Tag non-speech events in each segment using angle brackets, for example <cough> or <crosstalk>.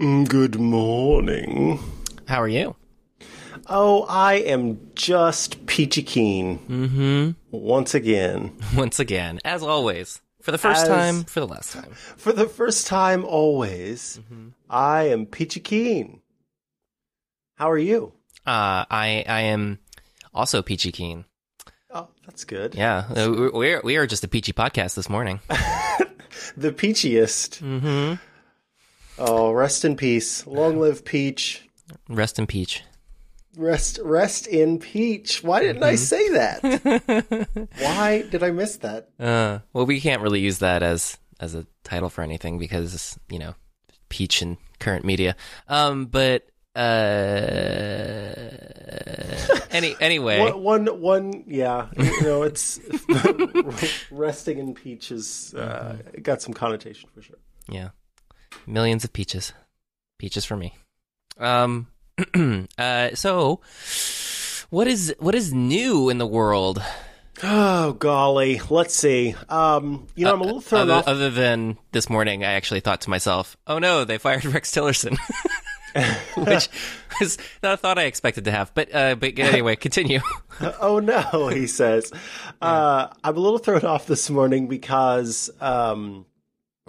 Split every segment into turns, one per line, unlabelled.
Good morning.
How are you?
Oh, I am just peachy keen. Mm-hmm. Once again. <laughs>
Once again, as always, for the first
As-
time, for the last time.
For the first time always, I am peachy keen. How are you?
Uh, I I am also peachy keen.
Oh, that's good.
Yeah, uh, we- we're we are just a peachy podcast this morning. <laughs>
The peachiest.
mm-hmm.
Oh, rest in peace. Long live Peach.
Rest in peach.
Rest rest in Peach. Why didn't I say that? <laughs> Why did I miss that?
Uh, well, we can't really use that as as a title for anything because you know, peach in current media. Um, but uh, <laughs> any anyway,
One, one, one, yeah. You know, it's <laughs> resting in Peach is uh, got some connotation for sure.
Yeah. Millions of peaches. Peaches for me. Um <clears throat> uh so what is what is new in the world?
Oh golly, let's see. Um, you know, I'm a little thrown
Other,
off.
other than this morning I actually thought to myself, "Oh no, they fired Rex Tillerson." <laughs> Which <laughs> is not a thought I expected to have. But uh but anyway, continue. <laughs>
oh no, he says. Uh, I'm a little thrown off this morning because um,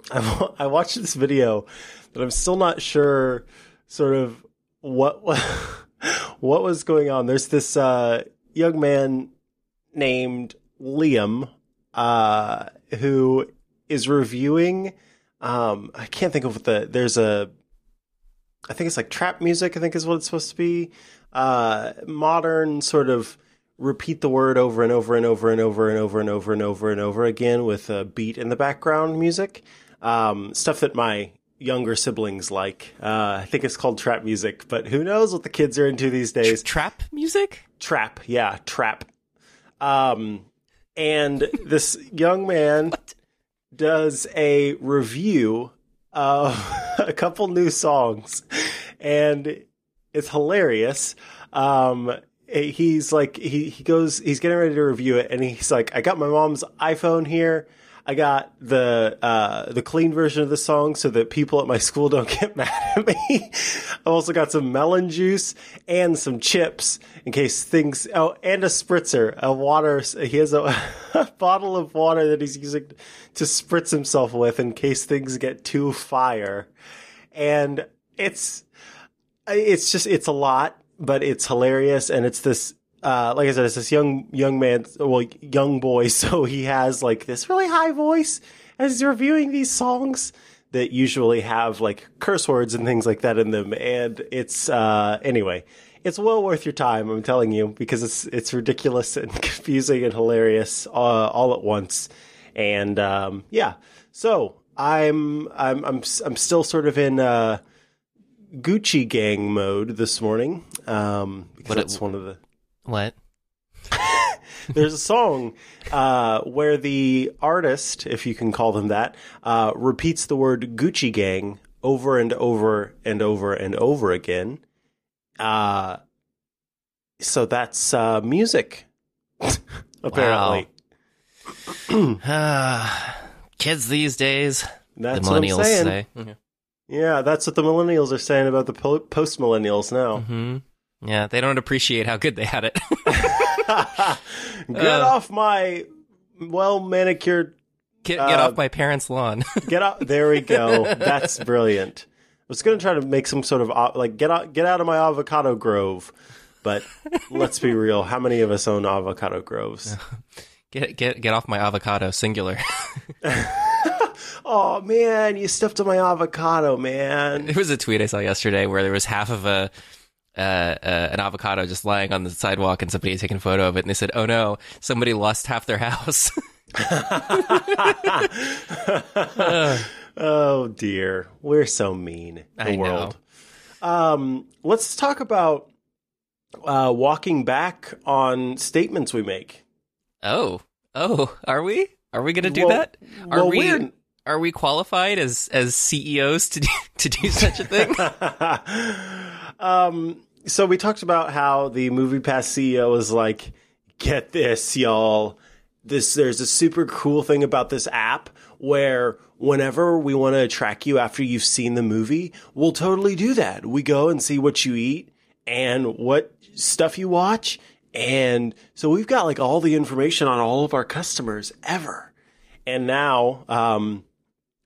<laughs> I, I watched this video, but I'm still not sure, sort of what <laughs> what was going on. There's this uh, young man named Liam uh, who is reviewing. Um, I can't think of what the there's a. I think it's like trap music. I think is what it's supposed to be. Uh, modern sort of repeat the word over and over and over and over and over and over and over and over again with a beat in the background music. Um, stuff that my younger siblings like. Uh, I think it's called trap music, but who knows what the kids are into these days?
Trap music?
Trap, yeah, trap. Um, and <laughs> this young man does a review of <laughs> a couple new songs, and it's hilarious. Um, he's like, he he goes, he's getting ready to review it, and he's like, I got my mom's iPhone here. I got the uh, the clean version of the song so that people at my school don't get <laughs> mad at me. I've also got some melon juice and some chips in case things. Oh, and a spritzer, a water. He has a, <laughs> a bottle of water that he's using to spritz himself with in case things get too fire. And it's it's just it's a lot, but it's hilarious, and it's this uh, like I said, it's this young young man, well, young boy. <laughs> So he has like this really high voice as he's reviewing these songs that usually have like curse words and things like that in them. And it's uh, anyway, it's well worth your time. I'm telling you because it's it's ridiculous <laughs> and confusing and hilarious uh, all at once. And um, yeah, so I'm I'm I'm I'm still sort of in. Uh, Gucci gang mode this morning. Um, because
What it-
one of the
What? <laughs>
there's a song uh, where the artist, if you can call them that, uh, repeats the word Gucci Gang over and over and over and over again. Uh, so that's uh, music, <laughs> apparently. <sighs>
Kids these days,
That's
the
what I'm
millennials
saying.
say.
Yeah, that's what the millennials are saying about the po- post millennials now.
hmm Yeah, they don't appreciate how good they had it. <laughs>
Get
Uh.
off my well manicured
get get
Uh,
off my parents' lawn. <laughs>
Get out. There we go. That's brilliant. I was going to try to make some sort of like get out, get out of my avocado grove, but <laughs> let's be real. How many of us own avocado groves?
get get get off my avocado, singular.
Oh man, you stepped on my avocado, man.
It was a tweet I saw yesterday where there was half of a uh, uh, an avocado just lying on the sidewalk, and somebody had taken a photo of it, and they said, "Oh no, somebody lost half their house." <laughs> <laughs>
Oh dear, we're so mean. The
I know.
world. Um, let's talk about uh, walking back on statements we make.
oh, oh, are we? Are we going to do
Well-
that? Are
well,
we?
we're-
Are we qualified as as CEOs to do, <laughs> to do such a thing?
Um, so we talked about how the MoviePass CEO was like, get this, y'all. this there's a super cool thing about this app where whenever we want to track you after you've seen the movie, we'll totally do that. We go and see what you eat and what stuff you watch. And so we've got like all the information on all of our customers ever. And now, um,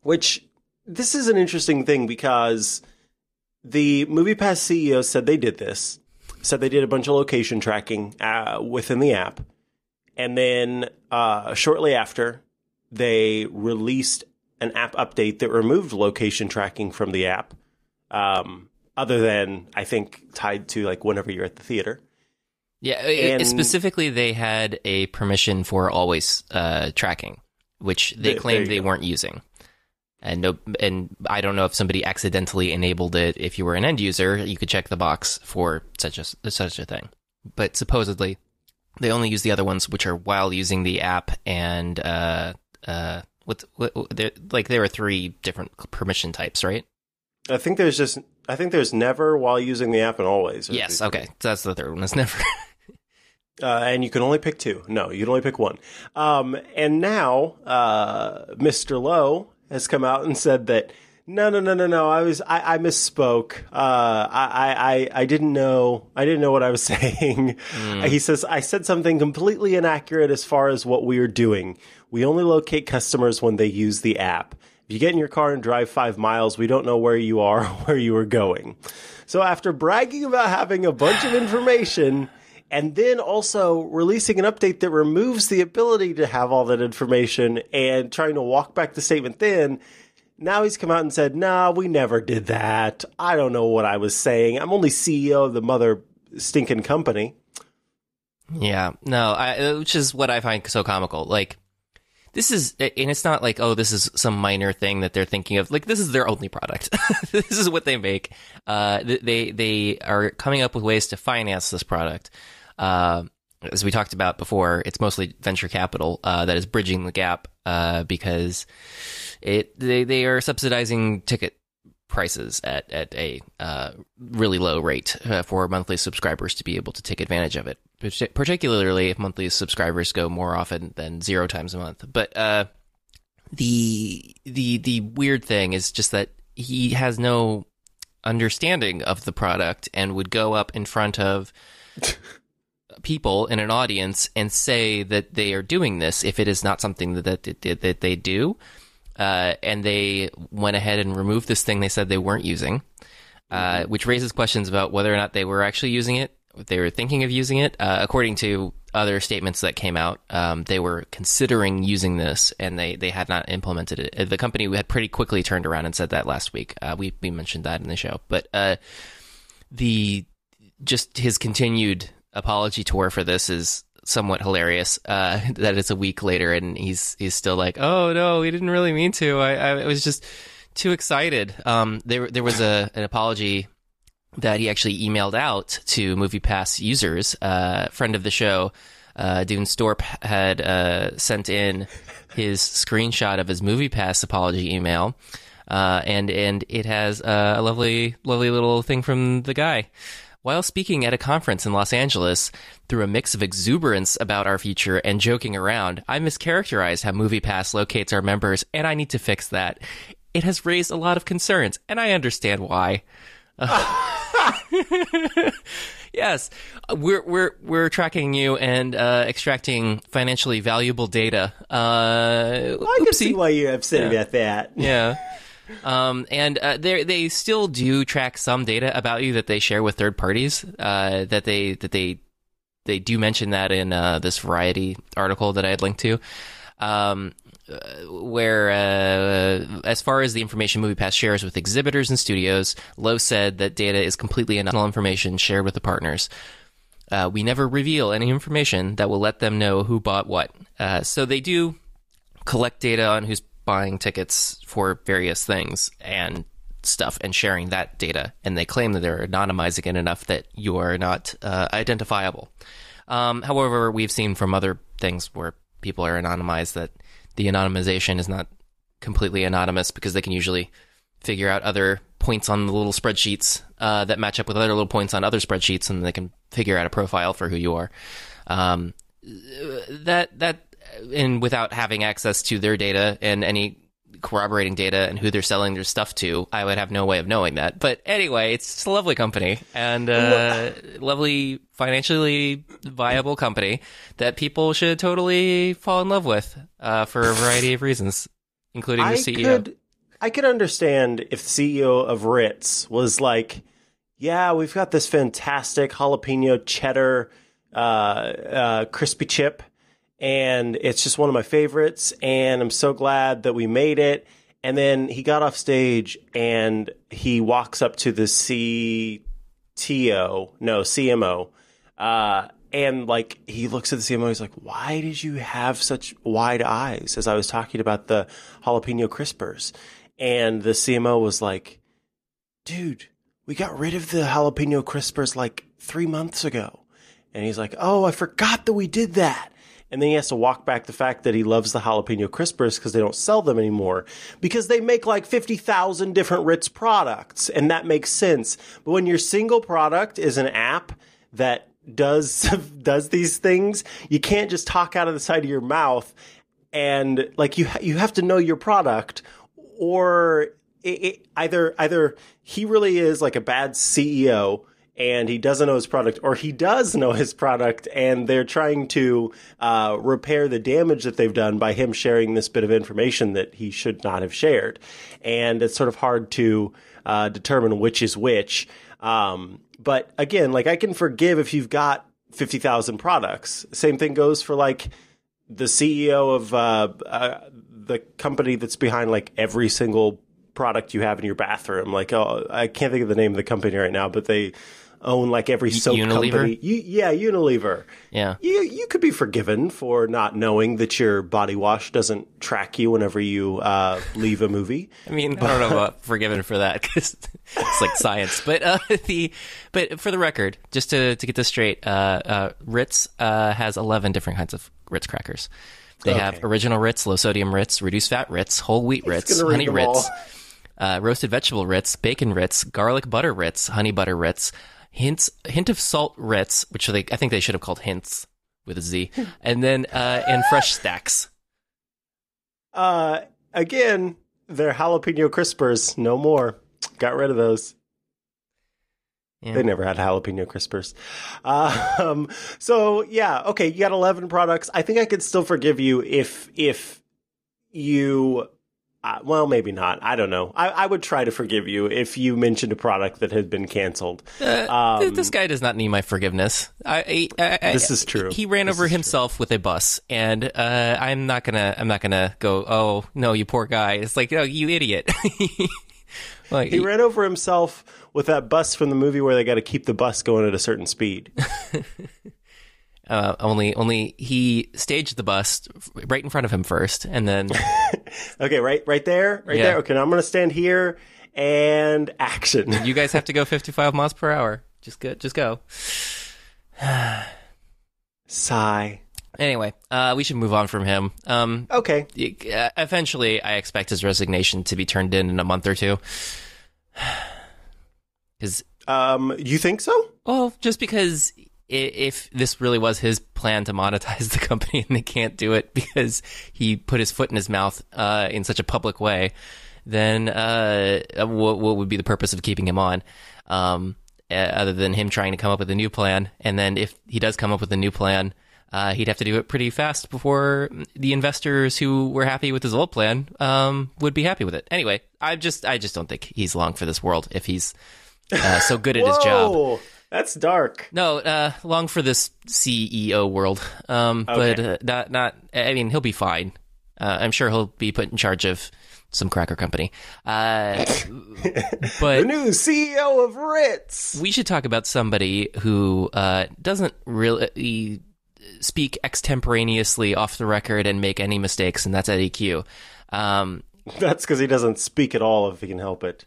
which this is an interesting thing because the MoviePass CEO said they did this, said they did a bunch of location tracking uh, within the app, and then uh, shortly after, they released an app update that removed location tracking from the app. Um, other than I think tied to like whenever you're at the theater.
Yeah, and specifically, they had a permission for always uh, tracking, which they claimed they go. weren't using. And no, and I don't know if somebody accidentally enabled it. If you were an end user, you could check the box for such a such a thing. But supposedly, they only use the other ones, which are while using the app and uh uh what what like there are three different permission types, right?
I think there's just I think there's never while using the app and always.
Yes, okay, so that's the third one. It's never. <laughs>
Uh, and you can only pick two. No, you can only pick one. Um, and now, uh, Mr. Lowe has come out and said that no, no, no, no, no. I was I, I misspoke. Uh, I, I I didn't know I didn't know what I was <laughs> saying. Mm. He says I said something completely inaccurate as far as what we are doing. We only locate customers when they use the app. If you get in your car and drive five miles, we don't know where you are, <laughs> or where you are going. So after bragging about having a bunch of information and then also releasing an update that removes the ability to have all that information and trying to walk back the statement then. Now he's come out and said nah we never did that. I don't know what i was saying. I'm only ceo of the mother stinking company.
Yeah. No I, which is what i find so comical. Like this is and it's not like oh this is some minor thing that they're thinking of. Like this is their only product. <laughs> This is what they make. Uh, they they are coming up with ways to finance this product as we talked about before, it's mostly venture capital uh, that is bridging the gap uh, because it they they are subsidizing ticket prices at at a uh, really low rate uh, for monthly subscribers to be able to take advantage of it. Particularly if monthly subscribers go more often than zero times a month. But uh, the the the weird thing is just that he has no understanding of the product and would go up in front of people in an audience and say that they are doing this if it is not something that that, that they do. Uh, and they went ahead and removed this thing they said they weren't using, uh, mm-hmm. which raises questions about whether or not they were actually using it, they were thinking of using it. Uh, according to other statements that came out, um, they were considering using this and they, they had not implemented it. Uh, the company had pretty quickly turned around and said that last week. Uh, we, we mentioned that in the show. But uh, the just his continued apology tour for this is somewhat hilarious. Uh, <laughs> that it's a week later and he's he's still like, "Oh no, we didn't really mean to. I, I was just too excited." Um, there there was a an apology that he actually emailed out to MoviePass users. Uh, friend of the show, uh, Dune Storp had uh, sent in his screenshot of his MoviePass apology email. Uh, and and it has a lovely, lovely little thing from the guy. While speaking at a conference in Los Angeles, through a mix of exuberance about our future and joking around, I mischaracterized how MoviePass locates our members, and I need to fix that. It has raised a lot of concerns, and I understand why. <laughs> yes, we're we're we're tracking you and uh, extracting financially valuable data. Uh,
well, I can see why you're upset yeah. about that.
Yeah. <laughs> Um, and uh, they still do track some data about you that they share with third parties. Uh, that they that they they do mention that in uh, this Variety article that I had linked to. Um, uh, where, uh, as far as the information MoviePass shares with exhibitors and studios, Lowe said that data is completely anonymous information shared with the partners. Uh, we never reveal any information that will let them know who bought what. Uh, so they do collect data on who's buying tickets for various things and stuff and sharing that data. And they claim that they're anonymizing it enough that you are not uh, identifiable. Um, however, we've seen from other things where people are anonymized that the anonymization is not completely anonymous because they can usually figure out other points on the little spreadsheets uh, that match up with other little points on other spreadsheets, and they can figure out a profile for who you are. Um, that that and without having access to their data and any corroborating data and who they're selling their stuff to, I would have no way of knowing that. But anyway, it's just a lovely company and uh, lovely financially viable company that people should totally fall in love with uh, for a variety of reasons, including the
I
CEO.
could I could understand if the CEO of Ritz was like, "Yeah, we've got this fantastic jalapeno cheddar uh, uh, crispy chip, and it's just one of my favorites, and I'm so glad that we made it." And then he got off stage and he walks up to the CTO, no CMO, uh, and like he looks at the CMO, he's like, "Why did you have such wide eyes?" As I was talking about the jalapeno crispers, and the CMO was like, "Dude, we got rid of the jalapeno crispers like three months ago," and he's like, "Oh, I forgot that we did that." And then he has to walk back the fact that he loves the jalapeno crispers because they don't sell them anymore because they make like 50,000 different Ritz products. And that makes sense. But when your single product is an app that does, <laughs> does these things, you can't just talk out of the side of your mouth and like you, you have to know your product or it, it, either, either he really is like a bad CEO and he doesn't know his product, or he does know his product, and they're trying to uh, repair the damage that they've done by him sharing this bit of information that he should not have shared. And it's sort of hard to uh, determine which is which. Um, but again, like I can forgive if you've got 50,000 products. Same thing goes for like the CEO of uh, uh, the company that's behind like every single product you have in your bathroom. Like, oh, I can't think of the name of the company right now, but they own like every soap
Unilever?
company. You, yeah, Unilever.
Yeah.
You you could be forgiven for not knowing that your body wash doesn't track you whenever you uh, leave a movie.
I mean, I don't know about forgiven for that because it's like science. But uh, <laughs> the but for the record, just to to get this straight, uh, uh, Ritz uh, has eleven different kinds of Ritz crackers. They have original Ritz, low sodium Ritz, reduced fat Ritz, whole wheat Ritz, honey Ritz, uh, roasted vegetable Ritz, bacon Ritz, garlic butter Ritz, honey butter Ritz, hints hint of salt Ritz, which they I think they should have called hints with a Z, and then uh, and fresh stacks.
Uh, again, they're jalapeno crispers. No more. Got rid of those.
Yeah.
They never had jalapeno crispers. Um, so yeah, okay, you got eleven products. I think I could still forgive you if if you. Uh, well, maybe not. I don't know. I, I would try to forgive you if you mentioned a product that had been canceled.
Uh, th- this guy does not need my forgiveness. I, I,
Um, This is true.
He ran
This
over
is true.
himself with a bus, and uh, I'm not gonna. I'm not gonna go. Oh no, you poor guy. It's like, oh, you idiot. <laughs> like,
He ran over himself with that bus from the movie where they got to keep the bus going at a certain speed. <laughs>
uh, only, only he staged the bust right in front of him first, and then <laughs>
Okay, right, right there, right
Yeah.
there. Okay, now I'm gonna stand here and action.
you guys have to go 55 miles per hour. Just go. Just go. <sighs>
Sigh.
Anyway, uh, we should move on from him. Um,
Okay.
uh, eventually, I expect his resignation to be turned in in a month or two. <sighs> Because
Um, you think so?
Well, just because if this really was his plan to monetize <laughs> the company and they can't do it because he put his foot in his mouth uh, in such a public way, then uh, what, what would be the purpose of keeping him on? Um, uh, other than him trying to come up with a new plan, and then if he does come up with a new plan, uh, he'd have to do it pretty fast before the investors who were happy with his old plan um, would be happy with it. Anyway, I just I just don't think he's long for this world if he's uh, so good at his job.
That's dark.
No, uh, long for this CEO world. Um, but uh, not not. I mean, he'll be fine. Uh, I'm sure he'll be put in charge of some cracker company. Uh, <laughs>
The
but
new CEO of Ritz.
we should talk about somebody who uh, doesn't really speak extemporaneously off the record and make any mistakes, and that's Eddy Cue. Um,
That's because he doesn't speak at all if he can help it.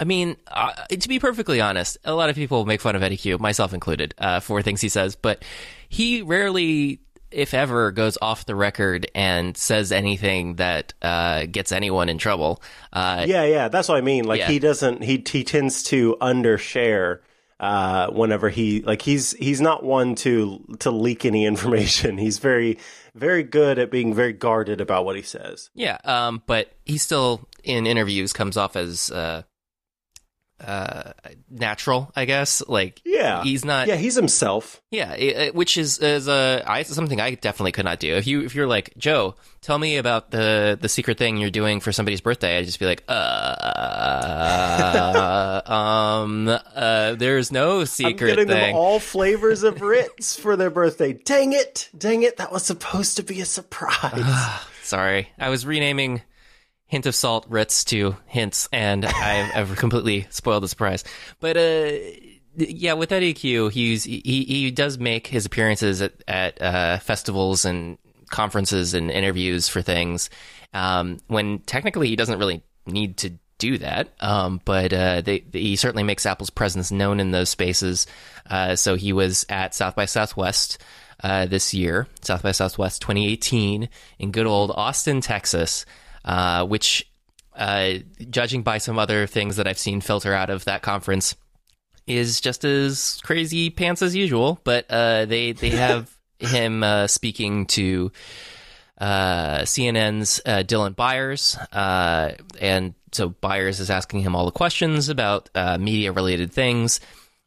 I mean, uh, to be perfectly honest, a lot of people make fun of Eddy Cue, myself included, uh, for things he says, but he rarely, if ever, goes off the record and says anything that uh, gets anyone in trouble. Uh,
Yeah, yeah, that's what I mean. Like
Yeah.
he doesn't. He he tends to undershare uh, whenever he like he's he's not one to to leak any <laughs> information. He's very very good at being very guarded about what he says.
Yeah, um, but he still in interviews comes off as uh, uh, natural, I guess. Like,
Yeah.
he's not.
Yeah, he's himself.
Yeah, it, it- which is is uh, I, something I definitely could not do. If you if you're like Joe, tell me about the the secret thing you're doing for somebody's birthday, I'd just be like, uh, <laughs> um, uh, there's no secret.
I'm getting
thing.
them all flavors of Ritz for their birthday. Dang it! Dang it! That was supposed to be a surprise. <sighs>
Sorry, I was renaming hint of salt Ritz to hints, and I've, I've <laughs> completely spoiled the surprise. But uh, yeah, with Eddy Cue, he's he he does make his appearances at at uh, festivals and conferences and interviews for things. Um, when technically he doesn't really need to do that, um, but uh, they, he certainly makes Apple's presence known in those spaces. Uh, so he was at South by Southwest uh, this year, South by Southwest 2018, in good old Austin, Texas, uh, which, uh, judging by some other things that I've seen filter out of that conference, is just as crazy pants as usual. But uh, they they have <laughs> him uh, speaking to uh, CNN's uh, Dylan Byers, and so Byers is asking him all the questions about media related things.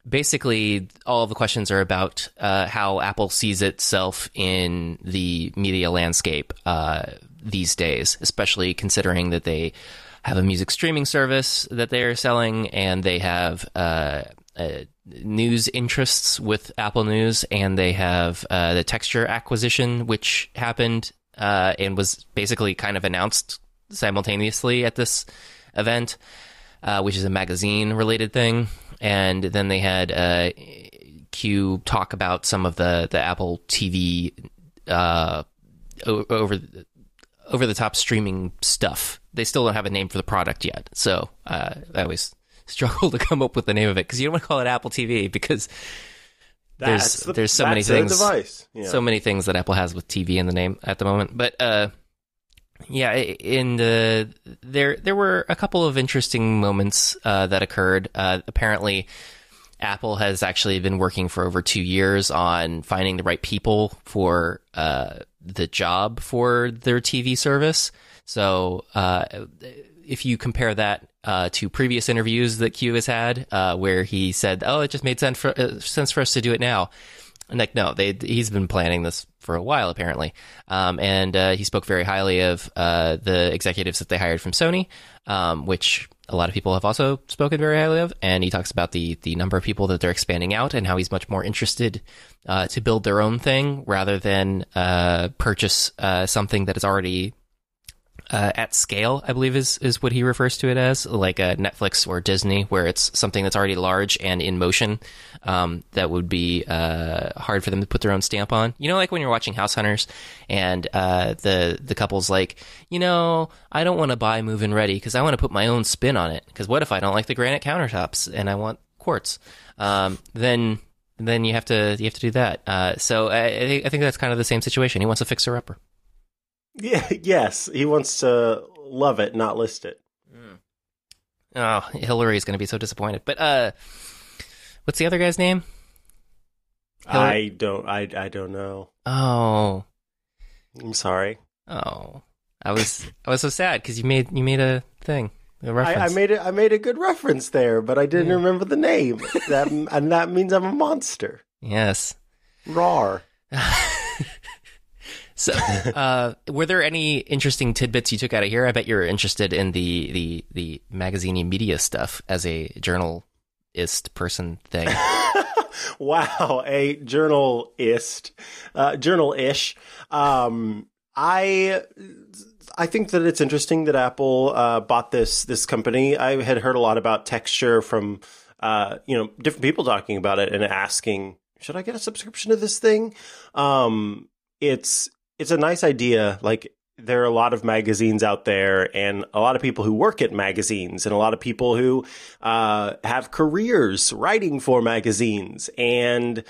Basically, all the questions are about uh, how Apple sees itself in the media landscape uh, these days, especially considering that they have a music streaming service that they are selling, and they have uh, uh, news interests with Apple News, and they have uh, the Texture acquisition, which happened uh, and was basically kind of announced simultaneously at this event, uh, which is a magazine related thing. And then they had uh, Cue talk about some of the, the Apple TV over over the top streaming stuff. They still don't have a name for the product yet, so uh, I always <laughs> struggle to come up with the name of it because you don't want to call it Apple TV because there's
the-
there's so many things
Device. Yeah.
so many things that Apple has with TV in the name at the moment. But uh, yeah, in the there there were a couple of interesting moments uh, that occurred. Uh, apparently, Apple has actually been working for over two years on finding the right people for uh, the job for their TV service. So uh, if you compare that uh, to previous interviews that Cue has had, uh, where he said, "Oh, it just made sense for uh, sense for us to do it now," and like, no, they he's been planning this for a while apparently, um, and uh, he spoke very highly of uh, the executives that they hired from Sony, um, which a lot of people have also spoken very highly of, and he talks about the the number of people that they're expanding out and how he's much more interested uh, to build their own thing rather than uh, purchase uh, something that is already uh, at scale, I believe is is what he refers to it as, like a Netflix or Disney, where it's something that's already large and in motion. Um, that would be uh, hard for them to put their own stamp on. You know, like when you're watching House Hunters, and uh, the the couple's like, you know, I don't want to buy Move and Ready because I want to put my own spin on it. Because what if I don't like the granite countertops and I want quartz? Um, then then you have to you have to do that. Uh, so I, I think that's kind of the same situation. He wants a fixer upper.
Yeah. <laughs> Yes, he wants to love it, not list it.
Oh, Hilary is going to be so disappointed. But uh, what's the other guy's name? Hilary-
I don't. I. I don't know.
Oh,
I'm sorry.
oh, I was I was so sad because you made you made a thing, a
I,
reference.
I made it. I made a good reference there, but I didn't
Yeah.
remember the name. <laughs> That and that means I'm a monster.
yes.
Rar. <laughs>
So, <laughs> uh, were there any interesting tidbits you took out of here? I bet you're interested in the the the magazine media stuff as a journalist person thing. <laughs>
wow, a journalist, uh, journal-ish. Um, I I think that it's interesting that Apple uh, bought this this company. I had heard a lot about texture from uh, you know different people talking about it and asking, should I get a subscription to this thing? Um, it's it's a nice idea. Like there are a lot of magazines out there and a lot of people who work at magazines and a lot of people who uh, have careers writing for magazines and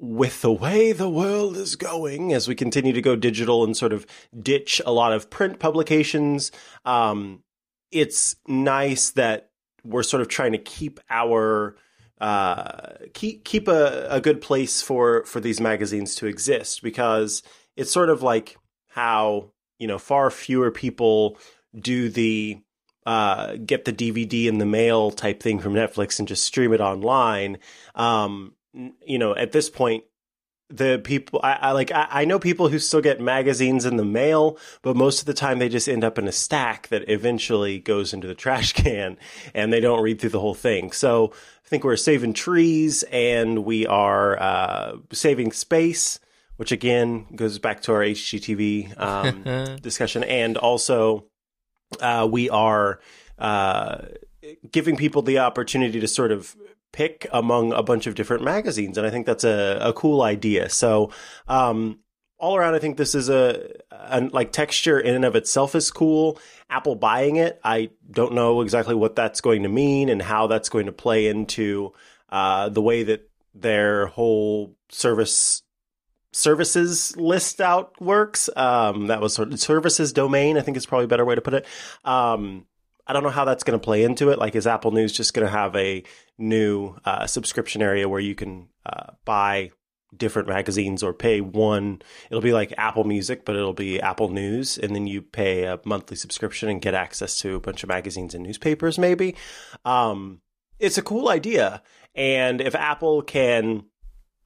with the way the world is going as we continue to go digital and sort of ditch a lot of print publications um, it's nice that we're sort of trying to keep our uh, keep keep a, a good place for for these magazines to exist because it's sort of like how you know far fewer people do the uh, get the DVD in the mail type thing from Netflix and just stream it online. Um, you know, at this point, the people I, I like I, I, know people who still get magazines in the mail, but most of the time they just end up in a stack that eventually goes into the trash <laughs> can and they don't read through the whole thing. So I think we're saving trees and we are uh, saving space, which again goes back to our HGTV um, <laughs> discussion, and also uh, we are uh, giving people the opportunity to sort of pick among a bunch of different magazines. And I think that's a, a cool idea. So, um, all around, I think this is a, a, like texture in and of itself is cool. Apple buying it, I don't know exactly what that's going to mean and how that's going to play into uh, the way that their whole service services list out works. Um, that was sort of services domain. I think is probably a better way to put it. Um, I don't know how that's going to play into it. Like, is Apple News just going to have a new uh, subscription area where you can uh, buy different magazines or pay one? It'll be like Apple Music, but it'll be Apple News, and then you pay a monthly subscription and get access to a bunch of magazines and newspapers. Maybe um, it's a cool idea, and if Apple can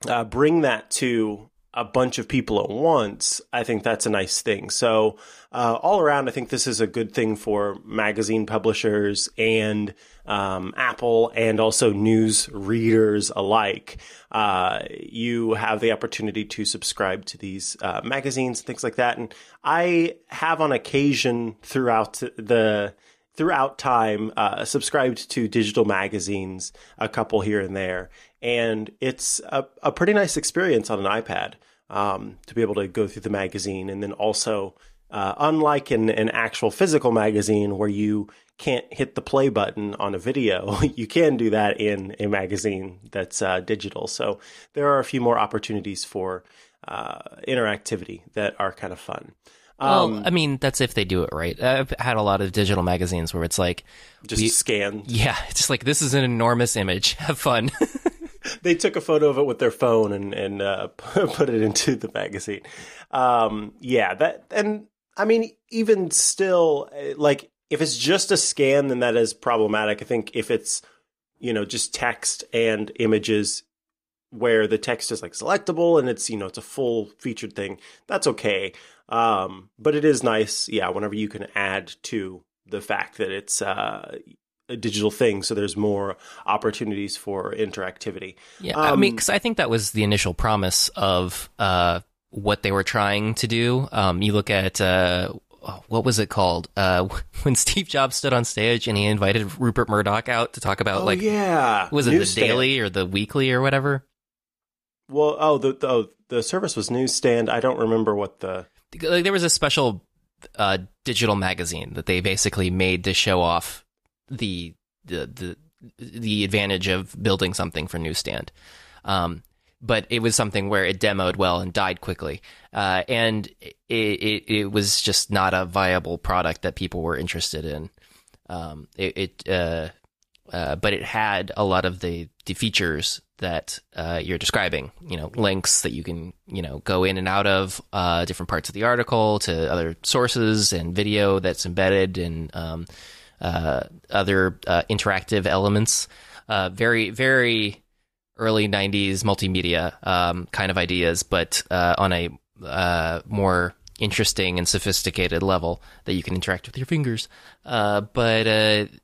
uh, bring that to a bunch of people at once, I think that's a nice thing. So, uh, all around, I think this is a good thing for magazine publishers and um, Apple and also news readers alike. Uh, you have the opportunity to subscribe to these uh, magazines and things like that. And I have on occasion throughout the throughout time uh, subscribed to digital magazines, a couple here and there, and it's a, a pretty nice experience on an iPad um, to be able to go through the magazine. And then also, uh, unlike an, an actual physical magazine where you can't hit the play button on a video, <laughs> you can do that in a magazine that's uh, digital. So there are a few more opportunities for uh, interactivity that are kind of fun.
Um, well, I mean, that's if they do it right. I've had a lot of digital magazines where it's like
just we, scan.
Yeah, <laughs> it's just like this is an enormous image. Have fun. <laughs> <laughs>
they took a photo of it with their phone and and uh, <laughs> put it into the magazine. Um, yeah, that and I mean, even still, like if it's just a scan, then that is problematic. I think if it's you know just text and images where the text is like selectable and it's you know it's a full featured thing, that's okay. Um, but it is nice, yeah, whenever you can add to the fact that it's uh, a digital thing, so there's more opportunities for interactivity.
Yeah, um, I mean, because I think that was the initial promise of uh, what they were trying to do. Um, you look at uh, what was it called uh, <laughs> when Steve Jobs stood on stage and he invited Rupert Murdoch out to talk about
oh,
like
yeah,
was it Newsstand. the daily or the weekly or whatever?
Well, oh the the, oh, the service was Newsstand. I don't remember what the
like. There was a special uh, digital magazine that they basically made to show off the the the the advantage of building something for newsstand. Um, but it was something where it demoed well and died quickly, uh, and it, it, it was just not a viable product that people were interested in. Um, it, it uh, uh, but it had a lot of the the features that uh, you're describing. You know, links that you can you know go in and out of uh, different parts of the article to other sources and video that's embedded and um, other uh, interactive elements. Uh, very, very early 90s multimedia um, kind of ideas, but uh, on a uh, more interesting and sophisticated level that you can interact with your fingers. but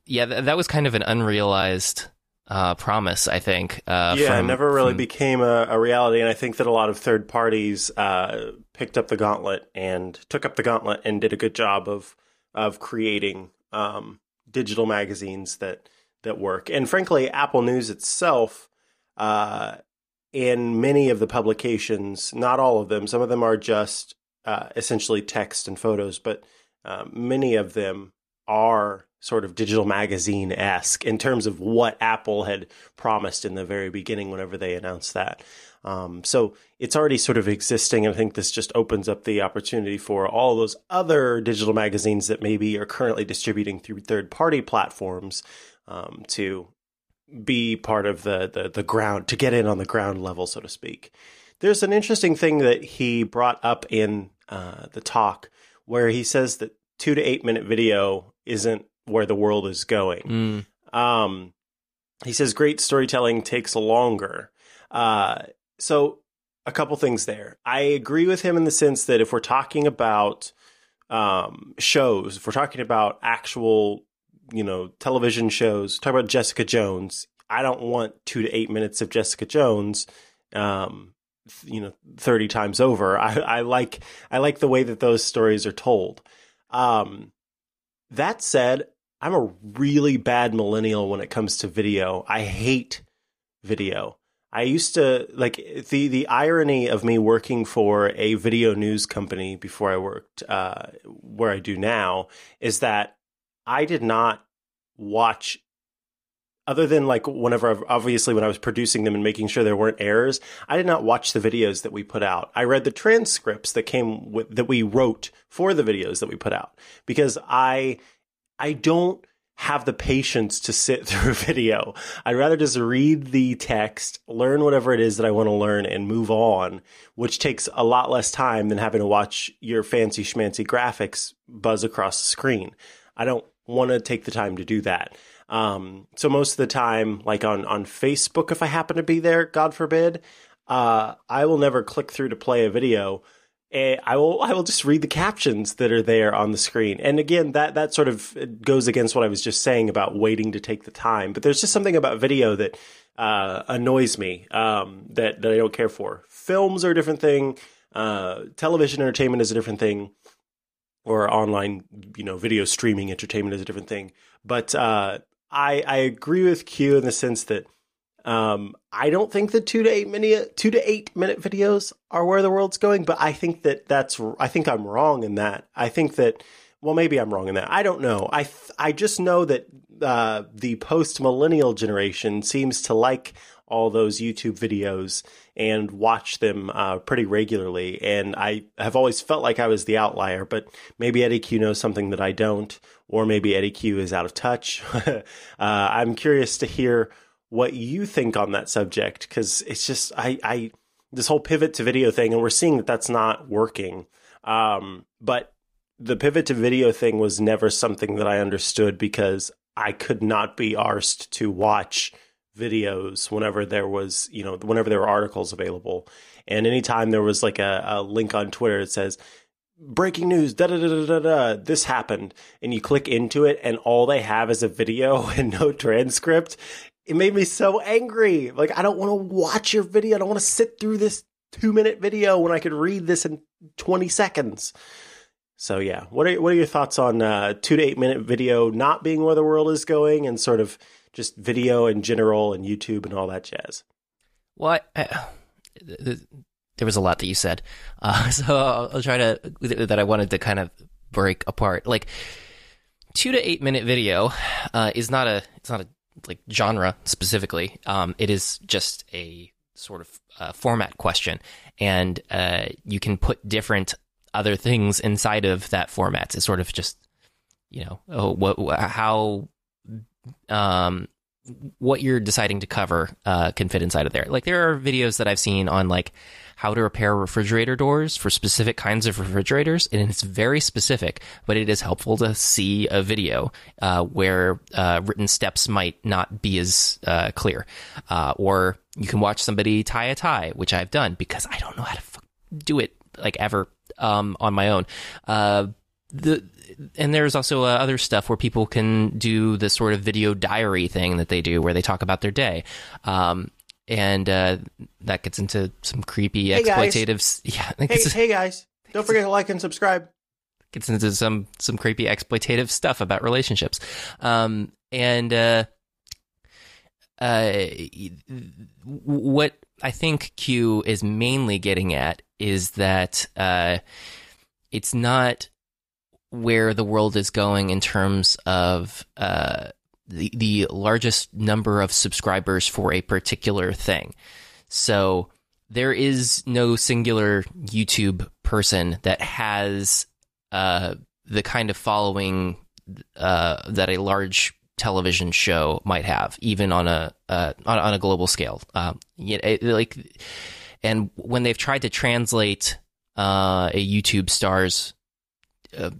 yeah, th- that was kind of an unrealized. Uh, promise, I think. Uh,
yeah, from, never really from... became a, a, reality, and I think that a lot of third parties uh, picked up the gauntlet and took up the gauntlet and did a good job of of creating um, digital magazines that that work. And frankly, Apple News itself, uh, in many of the publications, not all of them, some of them are just uh, essentially text and photos, but uh, many of them are sort of digital magazine esque in terms of what Apple had promised in the very beginning whenever they announced that. Um, so it's already sort of existing. And I think this just opens up the opportunity for all those other digital magazines that maybe are currently distributing through third party platforms um, to be part of the, the the ground to get in on the ground level, so to speak. There's an interesting thing that he brought up in uh, the talk where he says that two to eight minute video isn't where the world is going.
Mm.
Um, he says great storytelling takes longer. Uh, so a couple things there. I agree with him in the sense that if we're talking about um, shows, if we're talking about actual, you know, television shows, talk about Jessica Jones. I don't want two to eight minutes of Jessica Jones. Um, you know, thirty times over. <laughs> I, I like I like the way that those stories are told. Um, that said, I'm a really bad millennial when it comes to video. I hate video. I used to like the the irony of me working for a video news company before I worked uh, where I do now is that I did not watch other than like whenever obviously when I was producing them and making sure there weren't errors, I did not watch the videos that we put out. I read the transcripts that came with that we wrote for the videos that we put out because I I don't have the patience to sit <laughs> through a video. I'd rather just read the text, learn whatever it is that I want to learn and move on, which takes a lot less time than having to watch your fancy schmancy graphics buzz across the screen. I don't want to take the time to do that. Um, so most of the time, like on, on Facebook, if I happen to be there, God forbid, uh, I will never click through to play a video. And I will I will just read the captions that are there on the screen. And again, that that sort of goes against what I was just saying about waiting to take the time. But there's just something about video that uh, annoys me um, that that I don't care for. Films are a different thing. Uh, television entertainment is a different thing, or online, you know, video streaming entertainment is a different thing. But uh, I I agree with Cue in the sense that um, I don't think the two to eight minute two to eight minute videos are where the world's going, but I think that that's I think I'm wrong in that. I think that well, maybe I'm wrong in that. I don't know. I th- I just know that uh, the post millennial generation seems to like all those YouTube videos and watch them uh, pretty regularly. And I have always felt like I was the outlier, but maybe Eddy Cue knows something that I don't, or maybe Eddy Cue is out of touch. <laughs> uh, I'm curious to hear what you think on that subject because it's just I, I this whole pivot to video thing, and we're seeing that that's not working. Um, but the pivot to video thing was never something that I understood because I could not be arsed to watch videos whenever there was, you know, whenever there were articles available. And anytime there was like a, a link on Twitter that says, breaking news, da da da da da da, this happened, and you click into it, and all they have is a video <laughs> and no transcript. It made me so angry. Like, I don't want to watch your video. I don't want to sit through this two minute video when I could read this in 20 seconds. So yeah, what are what are your thoughts on uh, two to eight minute video not being where the world is going, and sort of just video in general and YouTube and all that jazz?
Well, I, I, there was a lot that you said, <laughs> uh, so I'll, I'll, try to that I wanted to kind of break apart. Like two to eight minute video uh, is not a it's not a like genre specifically. Um, it is just a sort of uh, format question, and uh, you can put different other things inside of that format. It's sort of just, you know, oh, what, how, um, what you're deciding to cover uh, can fit inside of there. Like there are videos that I've seen on like how to repair refrigerator doors for specific kinds of refrigerators, and it's very specific. But it is helpful to see a video uh, where uh, written steps might not be as uh, clear, uh, or you can watch somebody tie a tie, which I've done because I don't know how to f- do it like ever um, on my own. Uh, the and there's also uh, other stuff where people can do the sort of video diary thing that they do, where they talk about their day. Um, and uh, that gets into some creepy
hey
exploitative. <laughs>
Yeah, hey, hey guys, don't forget to like and subscribe.
Gets into some some creepy exploitative stuff about relationships, um, and uh, uh, what I think Cue is mainly getting at is that uh, it's not where the world is going in terms of uh, the the largest number of subscribers for a particular thing. So there is no singular YouTube person that has uh, the kind of following uh, that a large television show might have, even on a uh, on, on, a global scale. Um, you know, like, and when they've tried to translate uh, a YouTube star's uh,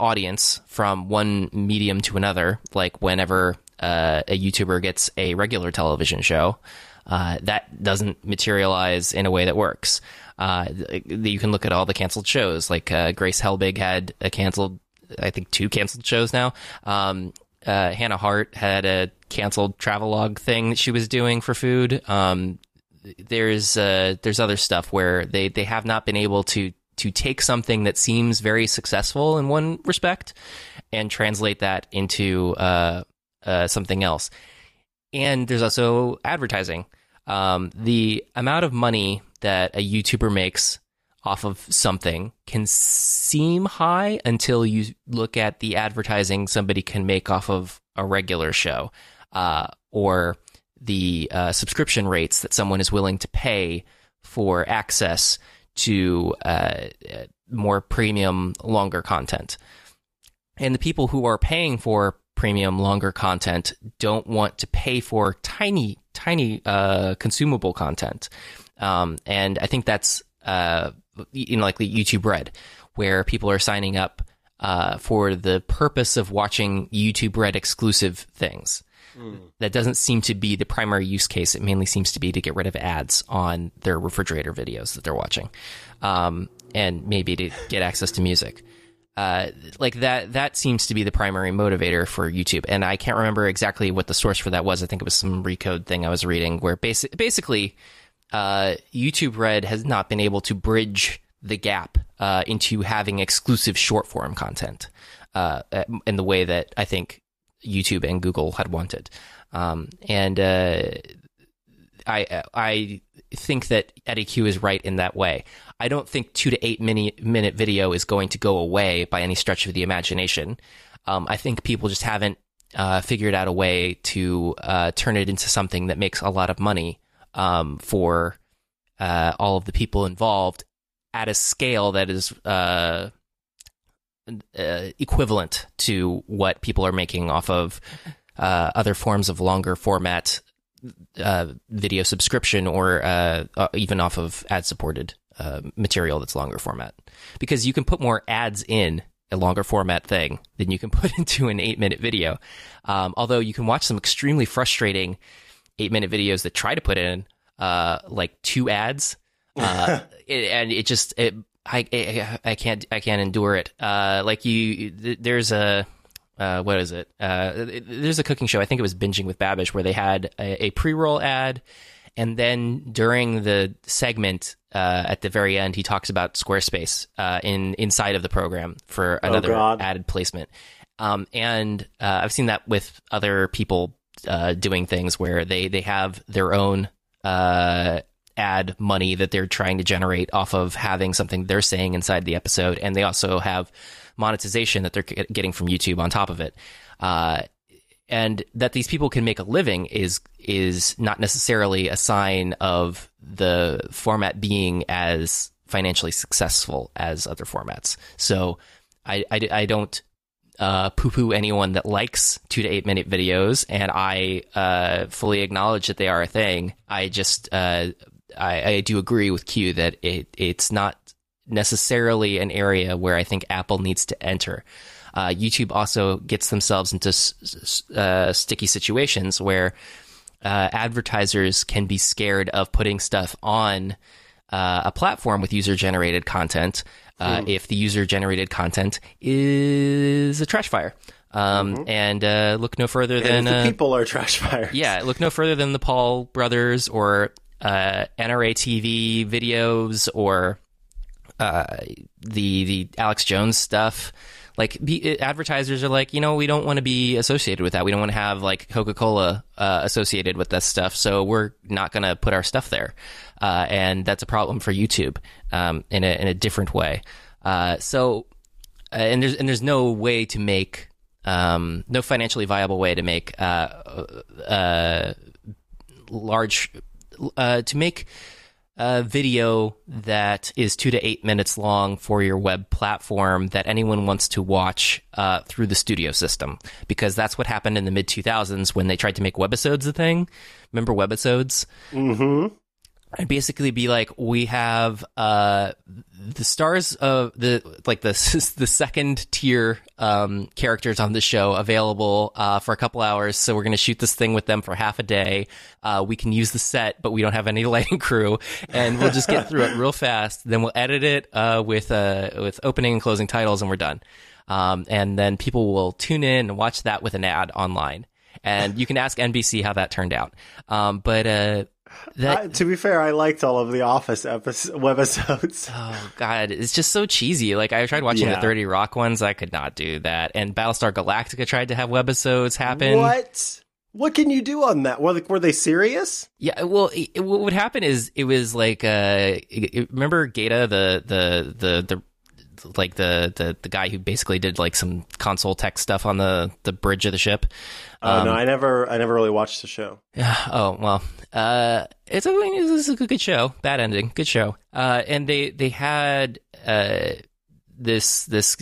audience from one medium to another, like whenever uh, a YouTuber gets a regular television show, uh, that doesn't materialize in a way that works. Uh, you can look at all the canceled shows, like uh, Grace Helbig had a canceled, I think two canceled shows now. Um, uh, Hannah Hart had a canceled travelogue thing that she was doing for food. Um, there's there's other stuff where they, they have not been able to to take something that seems very successful in one respect and translate that into uh, uh, something else. And there's also advertising. Um, the amount of money that a YouTuber makes off of something can seem high until you look at the advertising somebody can make off of a regular show uh, or the uh, subscription rates that someone is willing to pay for access to uh, more premium, longer content. And the people who are paying for premium, longer content don't want to pay for tiny, tiny uh, consumable content. Um, and I think that's uh, know, like the YouTube Red, where people are signing up uh, for the purpose of watching YouTube Red exclusive things. That doesn't seem to be the primary use case. It mainly seems to be to get rid of ads on their refrigerator videos that they're watching, um, and maybe to get access to music. Uh, like that, that seems to be the primary motivator for YouTube. And I can't remember exactly what the source for that was. I think it was some recode thing I was reading where basic, basically uh, YouTube Red has not been able to bridge the gap uh, into having exclusive short form content uh, in the way that I think YouTube and Google had wanted. Um, and uh, I I think that Eddy Cue is right in that way. I don't think two to eight minute video is going to go away by any stretch of the imagination. Um, I think people just haven't uh, figured out a way to uh, turn it into something that makes a lot of money um, for uh, all of the people involved at a scale that is uh, uh, equivalent to what people are making off of uh, other forms of longer format uh, video subscription or uh, even off of ad supported material that's longer format. Because you can put more ads in a longer format thing than you can <laughs> put into an eight minute video. Um, although you can watch some extremely frustrating eight minute videos that try to put in uh, like two ads, uh, <laughs> it, and it just it, I, I can't I can't endure it. Uh, like you, there's a uh, what is it? Uh, there's a cooking show. I think it was binging with Babish where they had a, a pre roll ad, and then during the segment uh, at the very end, he talks about Squarespace uh, in inside of the program for oh, another oh added placement. Um, and uh, I've seen that with other people uh, doing things where they they have their own uh, ad money that they're trying to generate off of having something they're saying inside the episode, and they also have monetization that they're getting from YouTube on top of it. Uh, and that these people can make a living is is not necessarily a sign of the format being as financially successful as other formats. So I, I, I don't uh, poo poo anyone that likes two to eight minute videos, and I uh, fully acknowledge that they are a thing. I just uh, I, I, do agree with Cue that it it's not necessarily an area where I think Apple needs to enter. Uh, YouTube also gets themselves into uh, sticky situations where uh, advertisers can be scared of putting stuff on a platform with user generated content uh, hmm. if the user generated content is a trash fire. Um, mm-hmm. And uh, look no further
and
than
uh, people are trash <laughs> fires.
Yeah, look no further than the Paul brothers or uh, NRA TV videos or uh, the the Alex Jones stuff. Like be, advertisers are like, you know, we don't want to be associated with that. We don't want to have like Coca Cola uh, associated with that stuff, so we're not going to put our stuff there uh, and that's a problem for YouTube um, in a in a different way. Uh, so, uh, and there's and there's no way to make um, no financially viable way to make large uh, to make a video that is two to eight minutes long for your web platform that anyone wants to watch uh, through the studio system because that's what happened in the mid 2000s when they tried to make webisodes a thing. Remember webisodes?
Mm-hmm.
I'd basically be like, we have uh, the stars of the like the <laughs> the second tier um, characters on the show available uh, for a couple hours. So we're going to shoot this thing with them for half a day. Uh, we can use the set, but we don't have any <laughs> lighting crew, and we'll just get through it real fast. Then we'll edit it uh, with uh, with opening and closing titles, and we're done. Um, and then people will tune in and watch that with an ad online. And you can ask NBC how that turned out. Um, but uh, that,
Uh, to be fair, I liked all of the Office episodes, <laughs> webisodes. <laughs>
Oh god, it's just so cheesy. Like I tried watching
Yeah.
the Thirty Rock ones, I could not do that. And Battlestar Galactica tried to have webisodes happen.
What? What can you do on that? Were they, were they serious?
Yeah, well, it, what would happen is it was like uh, remember Gaeta, the the the the like the, the the guy who basically did like some console tech stuff on the the bridge of the ship.
Oh no, I never, I never really watched the show.
Yeah. <sighs> Oh well. Uh, it's a it's a good show. Bad ending. Good show. Uh, and they they had uh this this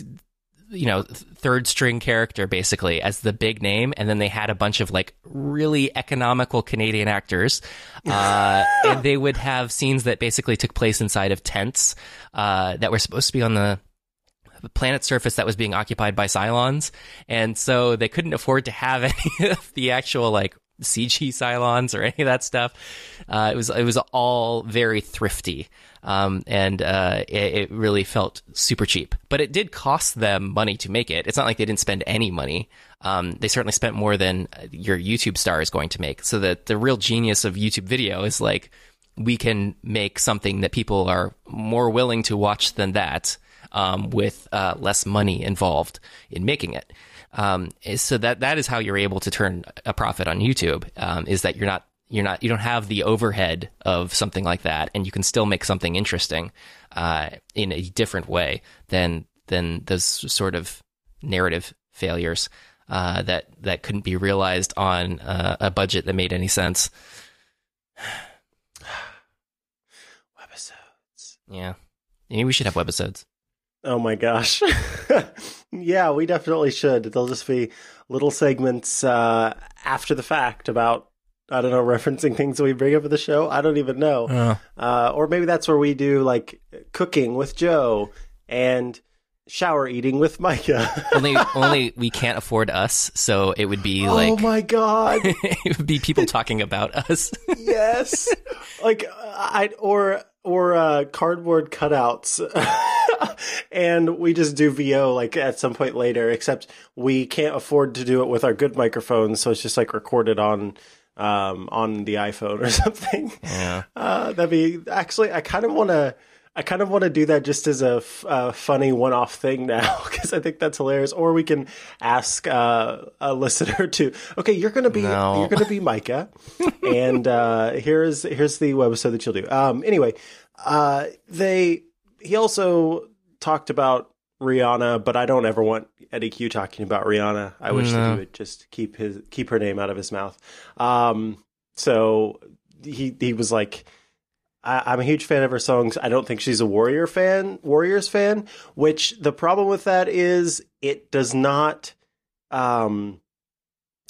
you know third string character basically as the big name, and then they had a bunch of like really economical Canadian actors, <laughs> uh, and they would have scenes that basically took place inside of tents uh, that were supposed to be on the the planet's surface that was being occupied by Cylons, and so they couldn't afford to have <laughs> any of the actual like CG Cylons or any of that stuff. Uh, it was it was all very thrifty, um, and uh, it, it really felt super cheap. But it did cost them money to make it. It's not like they didn't spend any money. Um, they certainly spent more than your YouTube star is going to make. So that the real genius of YouTube video is like we can make something that people are more willing to watch than that um, with uh, less money involved in making it. Um, so that that is how you're able to turn a profit on YouTube. Um, is that you're not you're not you don't have the overhead of something like that, and you can still make something interesting uh, in a different way than than those sort of narrative failures uh, that that couldn't be realized on uh, a budget that made any sense. <sighs>
Webisodes.
Yeah, maybe we should have webisodes.
Oh my gosh. <laughs> yeah, we definitely should. They'll just be little segments uh, after the fact about I don't know referencing things that we bring up in the show. I don't even know. Uh, or maybe that's where we do like cooking with Joe and shower eating with Micah. <laughs>
only only we can't afford us, so it would be like, oh
my god. <laughs>
it would be people talking about us.
yes. Like I or or uh, cardboard cutouts. <laughs> and we just do VO like at some point later except we can't afford to do it with our good microphones so it's just like recorded on um on the iPhone or <laughs> something.
yeah.
Uh that'd be actually I kind of want to I kind of want to do that just as a, f- a funny one-off thing now <laughs> because I think that's hilarious. Or we can ask uh, a listener to, okay, you're gonna be
No.
you're gonna be Micah, and uh, here's here's the webisode that you'll do. Um, anyway, uh, they he also talked about Rihanna, but I don't ever want Eddy Cue talking about Rihanna. I wish that he would just keep his keep her name out of his mouth. Um, so he he was like. I, I'm a huge fan of her songs. I don't think she's a Warrior fan, Warriors fan. Which the problem with that is it does not, um,